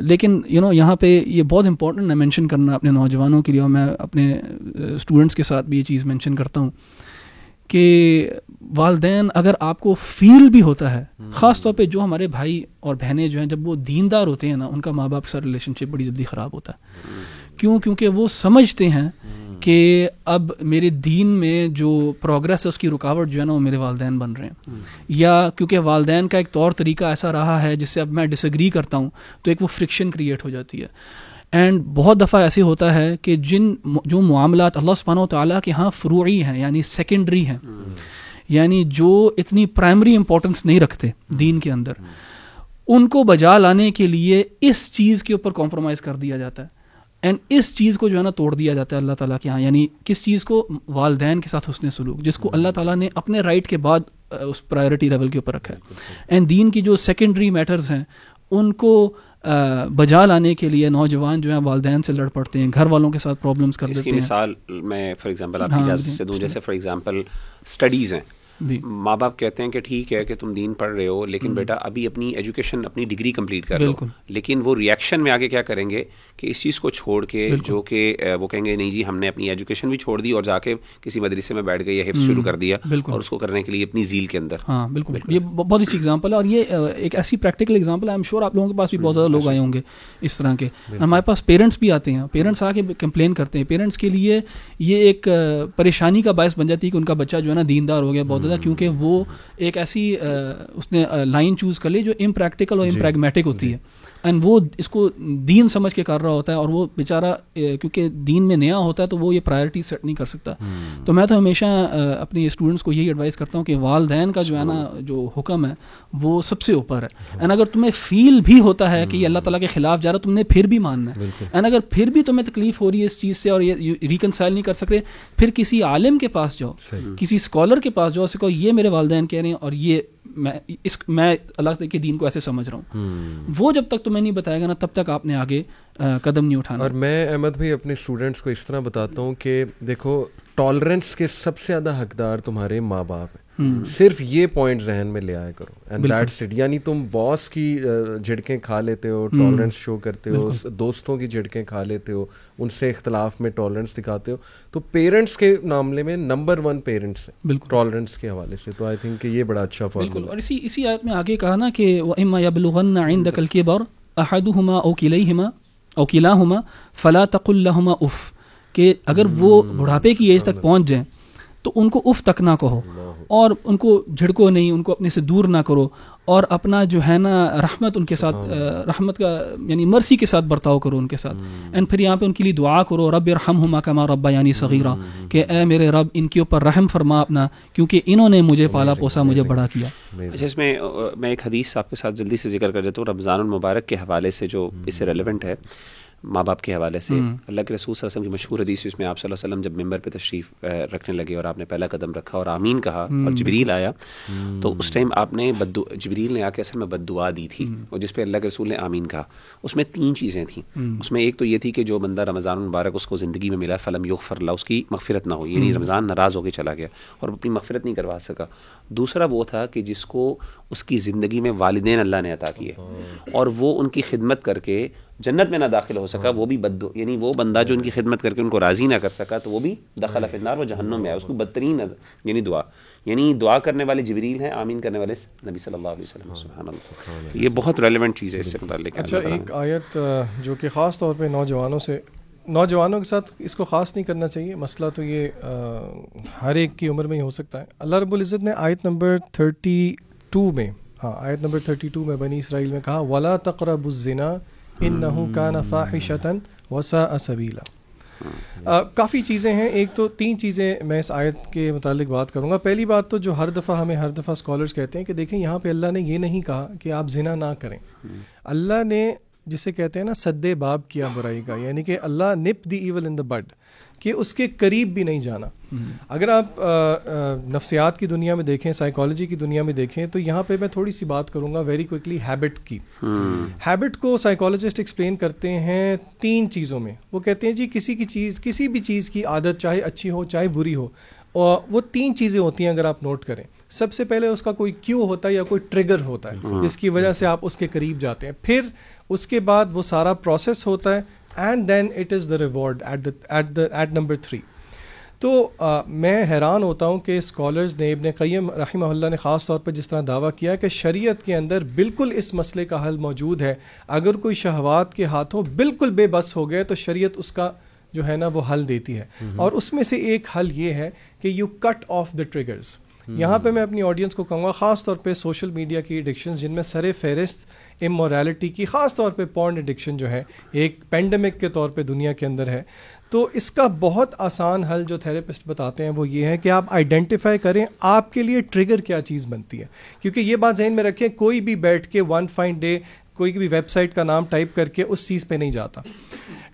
[SPEAKER 2] لیکن یو نو یہاں پہ یہ بہت امپورٹنٹ ہے مینشن کرنا اپنے نوجوانوں کے لیے اور میں اپنے اسٹوڈنٹس کے ساتھ بھی یہ چیز مینشن کرتا ہوں کہ والدین اگر آپ کو فیل بھی ہوتا ہے خاص طور پہ جو ہمارے بھائی اور بہنیں جو ہیں جب وہ دیندار ہوتے ہیں نا ان کا ماں باپ سے ریلیشن شپ بڑی جلدی خراب ہوتا ہے۔ کیوں؟ کیونکہ وہ سمجھتے ہیں کہ اب میرے دین میں جو پروگرس ہے اس کی رکاوٹ جو ہے نا وہ میرے والدین بن رہے ہیں۔ یا کیونکہ والدین کا ایک طور طریقہ ایسا رہا ہے جس سے اب میں ڈس ایگری کرتا ہوں تو ایک وہ فرکشن کریٹ ہو جاتی ہے۔ اینڈ بہت دفعہ ایسے ہوتا ہے کہ جن جو معاملات اللہ سبحانہ و تعالیٰ کے ہاں فروعی ہیں یعنی سیکنڈری ہیں یعنی جو اتنی پرائمری امپورٹنس نہیں رکھتے دین کے اندر۔ ان کو بجا لانے کے لیے اس چیز کے اوپر کمپرومائز کر دیا جاتا ہے۔ اینڈ اس چیز کو جو ہے نا توڑ دیا جاتا ہے اللہ تعالیٰ کے ہاں یعنی کس چیز کو؟ والدین کے ساتھ حسن سلوک جس کو اللہ تعالیٰ نے اپنے رائٹ کے بعد اس پرائرٹی لیول کے اوپر رکھا ہے۔ اینڈ دین کی جو سیکنڈری میٹرز ہیں ان کو بجا لانے کے لیے نوجوان جو ہیں والدین سے لڑ پڑتے ہیں گھر والوں کے ساتھ پرابلمس کر دیتے ہیں۔
[SPEAKER 1] مثال میں فار ایگزامپل آپ کی ہاں، اجازت سے دوں۔ جیسے فار ایگزامپل اسٹڈیز ہیں۔ جی۔ ماں باپ کہتے ہیں کہ ٹھیک ہے کہ تم دین پڑھ رہے ہو لیکن بیٹا ابھی اپنی ایجوکیشن اپنی ڈگری کمپلیٹ کر ہو لیکن وہ ریئیکشن میں آگے کیا کریں گے کہ اس چیز کو چھوڑ کے جو کہ وہ کہیں گے نہیں جی ہم نے اپنی ایجوکیشن بھی چھوڑ دی اور جا کے کسی مدرسے میں بیٹھ گئے یا حفظ شروع کر دیا اور اس کو کرنے کے لیے اپنی زیل کے اندر۔
[SPEAKER 2] ہاں بالکل۔ یہ بہت اچھی ایگزامپل ہے اور یہ ایک ایسی پریکٹیکل ایگزامپل ہے شیور آپ لوگوں کے پاس بھی بہت زیادہ لوگ آئے ہوں گے اس طرح کے۔ ہمارے پاس پیرنٹس بھی آتے ہیں۔ پیرنٹس آ کے کمپلین کرتے ہیں۔ پیرنٹس کے لیے یہ ایک پریشانی کا باعث بن جاتی ہے کہ ان کا بچہ جو ہے نا دیندار ہو گیا بہت زیادہ کیونکہ وہ ایک ایسی اس نے لائن چوز کر لی جو امپریکٹیکل اور امپریگمیٹک جی۔ ہوتی ہے۔ اینڈ وہ اس کو دین سمجھ کے کر رہا ہوتا ہے اور وہ بیچارہ کیونکہ دین میں نیا ہوتا ہے تو وہ یہ پرائرٹی سیٹ نہیں کر سکتا۔ تو میں تو ہمیشہ اپنی اسٹوڈنٹس کو یہی ایڈوائز کرتا ہوں کہ والدین کا جو ہے نا جو حکم ہے وہ سب سے اوپر ہے۔ اینڈ اگر تمہیں فیل بھی ہوتا ہے کہ یہ اللہ تعالیٰ کے خلاف جا رہا تم نے پھر بھی ماننا ہے۔ اینڈ اگر پھر بھی تمہیں تکلیف ہو رہی ہے اس چیز سے اور یہ ریکنسائل نہیں کر سکتے پھر کسی عالم کے پاس جاؤ کسی اسکالر کے پاس جاؤ اسے کہو یہ میرے والدین کہہ رہے ہیں اور یہ میں اس میں اللہ کے دین کو ایسے سمجھ رہا ہوں۔ وہ جب تک تمہیں نہیں بتائے گا نا تب تک آپ نے آگے قدم نہیں اٹھانا۔
[SPEAKER 4] اور میں احمد بھائی اپنے اسٹوڈنٹس کو اس طرح بتاتا ہوں کہ دیکھو ٹالرنس کے سب سے زیادہ حقدار تمہارے ماں باپ ہیں۔ صرف یہ پوائنٹ ذہن میں لے آیا کرو۔ اینڈ دیٹس اٹ یعنی تم باس کی جھڑکیں کھا لیتے ہو ٹالرنس شو کرتے ہو دوستوں کی جھڑکیں کھا لیتے ہو ان سے اختلاف میں ٹالرنس دکھاتے ہو۔ تو پیرنٹس کے معاملے میں نمبر ون پیرنٹس بالکل۔ ٹالرنس کے حوالے سے۔ تو آئی تھنک کہ یہ بڑا اچھا
[SPEAKER 2] بالکل۔ اور اسی اسی آیت میں آگے کہا نا کہ اما یبلغن عندك الكبر احدهما او كليهما او كلاهما فلا تقل لهما اف کہ اگر وہ بڑھاپے کی ایج تک پہنچ جائیں تو ان کو اف تک نہ کہو۔ اور ان کو جھڑکو نہیں ان کو اپنے سے دور نہ کرو اور اپنا جو ہے نا رحمت ان کے ساتھ رحمت کا یعنی مرسی کے ساتھ برتاؤ کرو ان کے ساتھ۔ اینڈ پھر یہاں پہ ان کے لیے دعا کرو رب رحم ہما کما ربا یعنی صغیرہ کہ اے میرے رب ان کے اوپر رحم فرما اپنا کیونکہ انہوں نے مجھے پالا پوسا مجھے بڑا کیا۔
[SPEAKER 1] اچھا اس میں میں ایک حدیث آپ کے ساتھ جلدی سے ذکر کر دیتا ہوں رمضان المبارک کے حوالے سے جو اس سے ریلیونٹ ہے۔ ماں باپ کے حوالے سے۔ اللہ کے رسول صلی اللہ علیہ وسلم کی مشہور حدیث اس میں آپ صلی اللہ علیہ وسلم جب ممبر پہ تشریف رکھنے لگے اور آپ نے پہلا قدم رکھا اور آمین کہا اور جبریل آیا تو اس ٹائم آپ نے بد جبریل نے آ کے اصل میں بد دعا دی تھی اور جس پہ اللہ کے رسول نے آمین کہا۔ اس میں تین چیزیں تھیں۔ اس میں ایک تو یہ تھی کہ جو بندہ رمضان المبارک اس کو زندگی میں ملا فلم یوگ فرلا اس کی مغفرت نہ ہو یعنی رمضان ناراض ہو کے چلا گیا اور اپنی مغفرت نہیں کروا سکا۔ دوسرا وہ تھا کہ جس کو اس کی زندگی میں والدین اللہ نے عطا کیے۔ اور وہ ان کی خدمت کر کے جنت میں نہ داخل ہو سکا وہ بھی بد یعنی وہ بندہ جو ان کی خدمت کر کے ان کو راضی نہ کر سکا تو وہ بھی دخل فنار وہ جہنم میں آیا۔ اس کو بدترین یعنی دعا۔ یعنی دعا کرنے والے جبریل ہیں آمین کرنے والے نبی صلی اللہ علیہ وسلم سبحان اللہ۔ یہ بہت ریلیونٹ چیز ہے اس سے متعلق
[SPEAKER 3] اچھا ایک آیت جو کہ خاص طور پہ نوجوانوں سے نوجوانوں کے ساتھ اس کو خاص نہیں کرنا چاہیے۔ مسئلہ تو یہ ہر ایک کی عمر میں ہی ہو سکتا ہے۔ اللہ رب العزت نے آیت نمبر تھرٹی ٹو میں ہاں آیت نمبر تھرٹی ٹو میں بنی اسرائیل میں کہا ولا تقرب الزنا ان کا نفاح شتن وسا اسبیلا کافی چیزیں ہیں۔ ایک تو تین چیزیں میں اس آیت کے متعلق بات کروں گا۔ پہلی بات تو جو ہر دفعہ ہمیں ہر دفعہ اسکالرس کہتے ہیں کہ دیکھیں، یہاں پہ اللہ نے یہ نہیں کہا کہ آپ ذنا نہ کریں۔ اللہ نے جسے کہتے ہیں نا، سدے باب کیا برائی کا یعنی کہ اللہ نپ دی ایول ان دا بڈ کہ اس کے قریب بھی نہیں جانا۔ اگر آپ نفسیات کی دنیا میں دیکھیں سائیکالوجی کی دنیا میں دیکھیں تو یہاں پہ میں تھوڑی سی بات کروں گا ویری کوئکلی ہیبٹ کی۔ ہیبٹ کو سائیکالوجسٹ ایکسپلین کرتے ہیں تین چیزوں میں۔ وہ کہتے ہیں جی کسی کی چیز کسی بھی چیز کی عادت چاہے اچھی ہو چاہے بری ہو اور وہ تین چیزیں ہوتی ہیں اگر آپ نوٹ کریں۔ سب سے پہلے اس کا کوئی کیوں ہوتا ہے یا کوئی ٹریگر ہوتا ہے جس کی وجہ سے آپ اس کے قریب جاتے ہیں۔ پھر اس کے بعد وہ سارا پروسیس ہوتا ہے۔ And then it is the reward at at the at number three تو میں حیران ہوتا ہوں کہ اسکالرز نے ابن قیم رحمہ اللہ نے خاص طور پہ جس طرح دعویٰ کیا کہ شریعت کے اندر بالکل اس مسئلے کا حل موجود ہے۔ اگر کوئی شہوات کے ہاتھوں بالکل بے بس ہو گئے تو شریعت اس کا جو ہے نا وہ حل دیتی ہے۔ اور اس میں سے ایک حل یہ ہے کہ you cut off the triggers یہاں پہ میں اپنی آڈینس کو کہوں گا، خاص طور پہ سوشل میڈیا کی ایڈکشن جن میں سر فہرست امورالٹی کی، خاص طور پہ پورن ایڈکشن جو ہے، ایک پینڈمک کے طور پہ دنیا کے اندر ہے۔ تو اس کا بہت آسان حل جو تھراپسٹ بتاتے ہیں، وہ یہ ہے کہ آپ آئیڈینٹیفائی کریں آپ کے لیے ٹریگر کیا چیز بنتی ہے۔ کیونکہ یہ بات ذہن میں رکھیں، کوئی بھی بیٹھ کے ون فائن ڈے کوئی بھی ویب سائٹ کا نام ٹائپ کر کے اس چیز پہ نہیں جاتا۔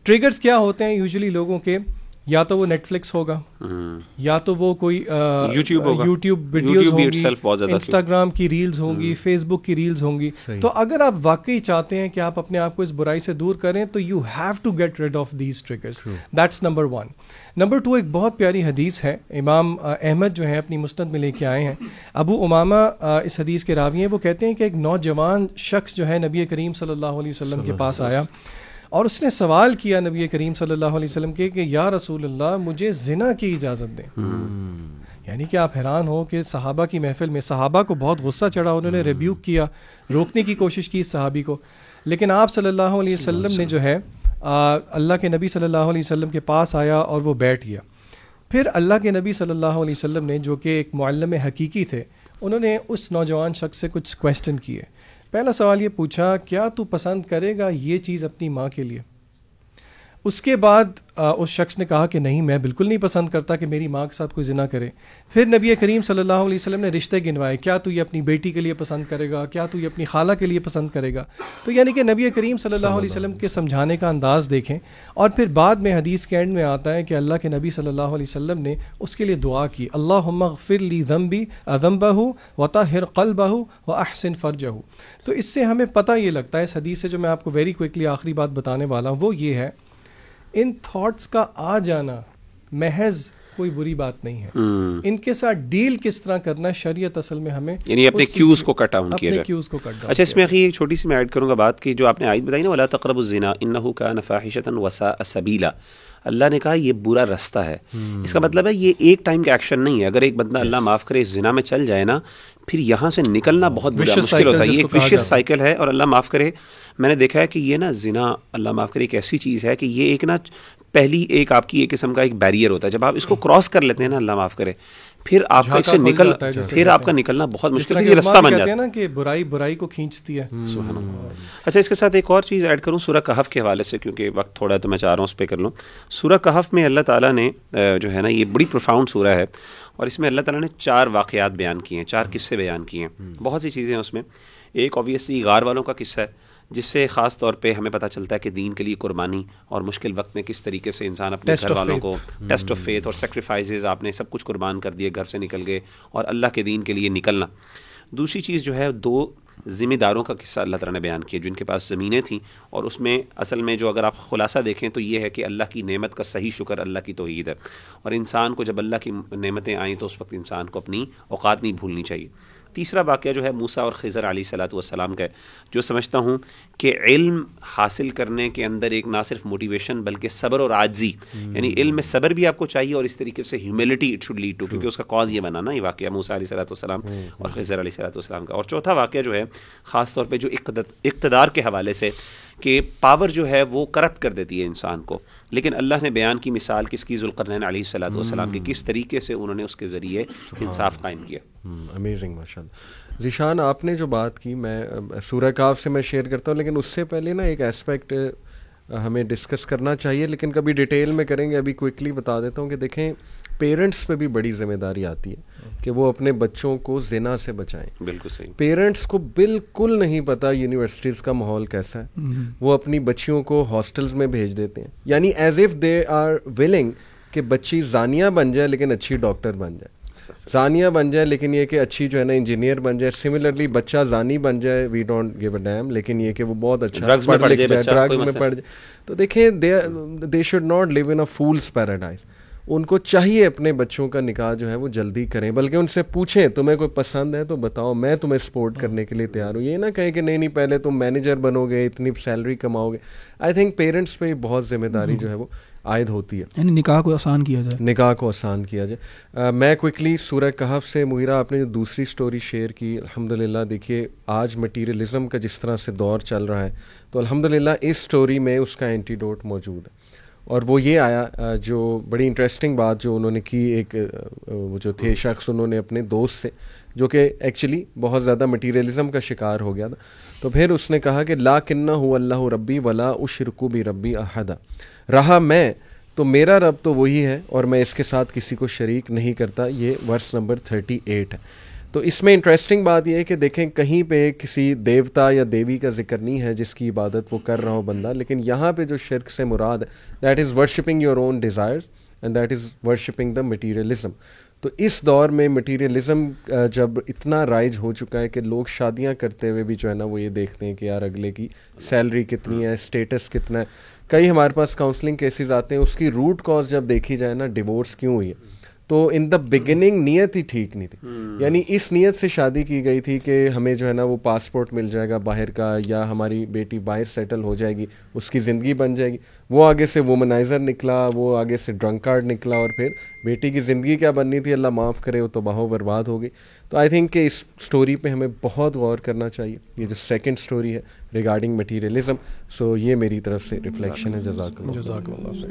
[SPEAKER 3] ٹریگرز کیا ہوتے ہیں یوزلی لوگوں کے؟ یا تو وہ نیٹ فلکس ہوگا یا تو وہ کوئی یوٹیوب ویڈیوز ہوں انسٹاگرام کی ریلز ہوں گی فیس بک کی ریلز ہوں گی۔ تو اگر آپ واقعی چاہتے ہیں کہ آپ اپنے آپ کو اس برائی سے دور کریں تو you have to get rid of these triggers that's number one number two ایک بہت پیاری حدیث ہے۔ امام احمد جو ہے اپنی مستند میں لے کے آئے ہیں۔ ابو امامہ اس حدیث کے راوی ہیں۔ وہ کہتے ہیں کہ ایک نوجوان شخص جو ہے نبی کریم صلی اللہ علیہ وسلم کے پاس آیا۔ اور اس نے سوال کیا نبی کریم صلی اللہ علیہ وسلم کے کہ یا رسول اللہ مجھے زنا کی اجازت دیں۔ یعنی کہ آپ حیران ہو کہ صحابہ کی محفل میں صحابہ کو بہت غصہ چڑھا انہوں نے ریبیوک کیا روکنے کی کوشش کی صحابی کو۔ لیکن آپ صلی اللہ علیہ وسلم نے جو ہے اللہ کے نبی صلی اللہ علیہ وسلم کے پاس آیا اور وہ بیٹھ گیا۔ پھر اللہ کے نبی صلی اللہ علیہ وسلم نے جو کہ ایک معلم حقیقی تھے انہوں نے اس نوجوان شخص سے کچھ کویشچن کیے۔ پہلا سوال یہ پوچھا، کیا تو پسند کرے گا یہ چیز اپنی ماں کے لیے؟ اس کے بعد اس شخص نے کہا کہ نہیں، میں بالکل نہیں پسند کرتا کہ میری ماں کے ساتھ کوئی ذنا کرے۔ پھر نبی کریم صلی اللہ علیہ وسلم نے رشتے گنوائے۔ کیا تو یہ اپنی بیٹی کے لیے پسند کرے گا؟ کیا تو یہ اپنی خالہ کے لیے پسند کرے گا؟ تو یعنی کہ نبی کریم صلی اللہ علیہ وسلم کے سمجھانے کا انداز دیکھیں۔ اور پھر بعد میں حدیث کے اینڈ میں آتا ہے کہ اللہ کے نبی صلی اللہ علیہ وسلم نے اس کے لیے دعا کی۔ اللہ فر لی ضمبی ادمبہ و طاہر قلبہ و احسن فرجہ تو اس سے ہمیں پتہ یہ لگتا ہے، اس حدیث سے جو میں آپ کو ویری کوئکلی آخری بات بتانے والا ہوں، وہ یہ ہے ان تھاٹس کا آ جانا محض کوئی بری بات نہیں ہے۔ ان کے ساتھ ڈیل کس طرح کرنا شریعت اصل میں ہمیں
[SPEAKER 1] یعنی اپنے کیوز کو کٹ ڈاؤن
[SPEAKER 3] کیا کیوز کو کٹ
[SPEAKER 1] اچھا اس میں ایک چھوٹی سی میں ایڈ کروں گا بات کی جو آپ نے آیت بتائی نا ولا تقرب الزنا انه كان فاحشة وساء سبیلا اللہ نے کہا یہ برا رستہ ہے۔ اس کا مطلب ہے یہ ایک ٹائم کا ایکشن نہیں ہے۔ اگر ایک بندہ اللہ معاف کرے اس زنا میں چل جائے نا پھر یہاں سے نکلنا بہت بڑا مشکل ہوتا ہے۔ یہ ایک وشیس سائیکل ہے اور اللہ معاف کرے۔ میں نے دیکھا ہے کہ یہ نا زنا اللہ معاف کرے ایک ایسی چیز ہے کہ یہ ایک نا پہلی ایک آپ کی ایک قسم کا ایک بیریئر ہوتا ہے۔ جب آپ اس کو کراس کر لیتے ہیں نا اللہ معاف کرے پھر آپ کا سے نکل پھر آپ کا نکلنا بہت مشکل ہے رستہ بن جاتا ہے۔
[SPEAKER 3] نا کہ برائی برائی کو کھینچتی ہے۔
[SPEAKER 1] اچھا اس کے ساتھ ایک اور چیز ایڈ کروں سورہ کہف کے حوالے سے کیونکہ وقت تھوڑا ہے تو میں چاہ رہا ہوں اس پہ کر لوں۔ سورہ کہف میں اللہ تعالیٰ نے جو ہے نا یہ بڑی پروفاؤنڈ سورہ ہے۔ اور اس میں اللہ تعالیٰ نے چار واقعات بیان کیے ہیں چار قصے بیان کیے ہیں۔ بہت سی چیزیں ہیں اس میں۔ ایک اوبیسلی غار والوں کا قصہ ہے۔ جس سے خاص طور پہ ہمیں پتہ چلتا ہے کہ دین کے لیے قربانی اور مشکل وقت میں کس طریقے سے انسان اپنے گھر والوں کو ٹیسٹ آف فیتھ اور سیکریفائزز آپ نے سب کچھ قربان کر دیے گھر سے نکل گئے اور اللہ کے دین کے لیے نکلنا۔ دوسری چیز جو ہے دو ذمہ داروں کا قصہ اللہ تعالیٰ نے بیان کیا جن کے پاس زمینیں تھیں اور اس میں اصل میں جو اگر آپ خلاصہ دیکھیں تو یہ ہے کہ اللہ کی نعمت کا صحیح شکر اللہ کی توحید ہے۔ اور انسان کو جب اللہ کی نعمتیں آئیں تو اس وقت انسان کو اپنی اوقات نہیں بھولنی چاہیے۔ تیسرا واقعہ جو ہے موسا اور خضر علیہ صلاۃ والسلام کا ہے جو سمجھتا ہوں کہ علم حاصل کرنے کے اندر ایک نہ صرف موٹیویشن بلکہ صبر اور عاجزی یعنی علم میں صبر بھی آپ کو چاہیے اور اس طریقے سے humility it should lead to کیونکہ اس کا کاز یہ بنا نا یہ واقعہ موسا علیہ صلاۃ والسلام اور خضر علیہ صلاۃ والسلام کا۔ اور چوتھا واقعہ جو ہے خاص طور پہ جو اقتدار کے حوالے سے کہ پاور جو ہے وہ کرپٹ کر دیتی ہے انسان کو۔ لیکن اللہ نے بیان کی مثال کس کی؟ ذوالقرنین علیہ صلاحت والسلام کی. کس طریقے سے انہوں نے اس کے ذریعے انصاف قائم کیا؟
[SPEAKER 4] امیزنگ ماشاء اللہ ذیشان آپ نے جو بات کی میں سورہ کاف سے میں شیئر کرتا ہوں لیکن اس سے پہلے نا ایک اسپیکٹ ہمیں ڈسکس کرنا چاہیے لیکن کبھی ڈیٹیل میں کریں گے ابھی کوئکلی بتا دیتا ہوں کہ دیکھیں پیرنٹس پہ بھی بڑی ذمہ داری آتی ہے۔ کہ وہ اپنے بچوں کو زنا سے بچائیں۔
[SPEAKER 1] بالکل صحیح۔
[SPEAKER 4] پیرنٹس کو بالکل نہیں پتا یونیورسٹیز کا ماحول کیسا ہے۔ وہ اپنی بچیوں کو ہاسٹلز میں بھیج دیتے ہیں۔ یعنی as if they are willing کہ بچی زانیہ بن جائے لیکن اچھی ڈاکٹر بن جائے۔ زانیہ بن جائے لیکن یہ کہ اچھی جو ہے نا انجینئر بن جائے۔ سملرلی بچہ زانی بن جائے we don't give a damn لیکن یہ کہ وہ بہت اچھا پڑھ لکھ جائے ڈرگز میں پڑھ جائے۔ تو دیکھیں they should not live in a fool's paradise ان کو چاہیے اپنے بچوں کا نکاح جو ہے وہ جلدی کریں۔ بلکہ ان سے پوچھیں تمہیں کوئی پسند ہے تو بتاؤ میں تمہیں سپورٹ کرنے کے لیے تیار ہوں۔ یہ نہ کہیں کہ نہیں نہیں پہلے تم مینیجر بنو گے اتنی سیلری کماؤ گے۔ آئی تھنک پیرنٹس پہ بہت ذمہ داری جو ہے وہ عائد ہوتی ہے۔
[SPEAKER 2] یعنی نکاح کو آسان کیا جائے۔
[SPEAKER 4] نکاح کو آسان کیا جائے۔ میں کوئکلی سورہ کہف سے مغیرہ آپ نے جو دوسری سٹوری شیئر کی الحمد للہ دیکھیے آج مٹیریلزم کا جس طرح سے دور چل رہا ہے تو الحمد للہ اس سٹوری میں اس کا اینٹیڈوٹ موجود ہے۔ اور وہ یہ آیا جو بڑی انٹرسٹنگ بات جو انہوں نے کی، ایک وہ جو تھے، شخص انہوں نے اپنے دوست سے، جو کہ ایکچولی بہت زیادہ مٹیریلزم کا شکار ہو گیا تھا۔ تو پھر اس نے کہا کہ لا کنہ ہو اللہ ربی ولا اشرکو بھی ربی احدہ رہا میں، تو میرا رب تو وہی ہے اور میں اس کے ساتھ کسی کو شریک نہیں کرتا۔ یہ ورس نمبر تھرٹی ایٹ ہے۔ تو اس میں انٹرسٹنگ بات یہ ہے کہ دیکھیں کہیں پہ کسی دیوتا یا دیوی کا ذکر نہیں ہے جس کی عبادت وہ کر رہا ہو بندہ، لیکن یہاں پہ جو شرک سے مراد ہے that is worshipping your own desires and that is worshipping the materialism تو اس دور میں مٹیریلزم جب اتنا رائج ہو چکا ہے کہ لوگ شادیاں کرتے ہوئے بھی جو ہے نا وہ یہ دیکھتے ہیں کہ یار اگلے کی سیلری کتنی ہے اسٹیٹس کتنا ہے۔ کئی ہمارے پاس کاؤنسلنگ کیسز آتے ہیں، اس کی روٹ کاز جب دیکھی جائے نا ڈیورس کیوں ہوئی ہے؟ تو ان دا بگننگ نیت ہی ٹھیک نہیں تھی۔ یعنی اس نیت سے شادی کی گئی تھی کہ ہمیں جو ہے نا وہ پاسپورٹ مل جائے گا باہر کا یا ہماری بیٹی باہر سیٹل ہو جائے گی اس کی زندگی بن جائے گی۔ وہ آگے سے وومنائزر نکلا وہ آگے سے ڈرنک کارڈ نکلا اور پھر بیٹی کی زندگی کیا بننی تھی؟ اللہ معاف کرے وہ تو بہو برباد ہو گئی۔ تو آئی تھنک کہ اس اسٹوری پہ ہمیں بہت غور کرنا چاہیے۔ یہ جو سیکنڈ اسٹوری ہے ریگارڈنگ مٹیریلزم سو یہ میری طرف سے ریفلیکشن ہے۔ جزاک اللہ
[SPEAKER 3] جزاک اللہ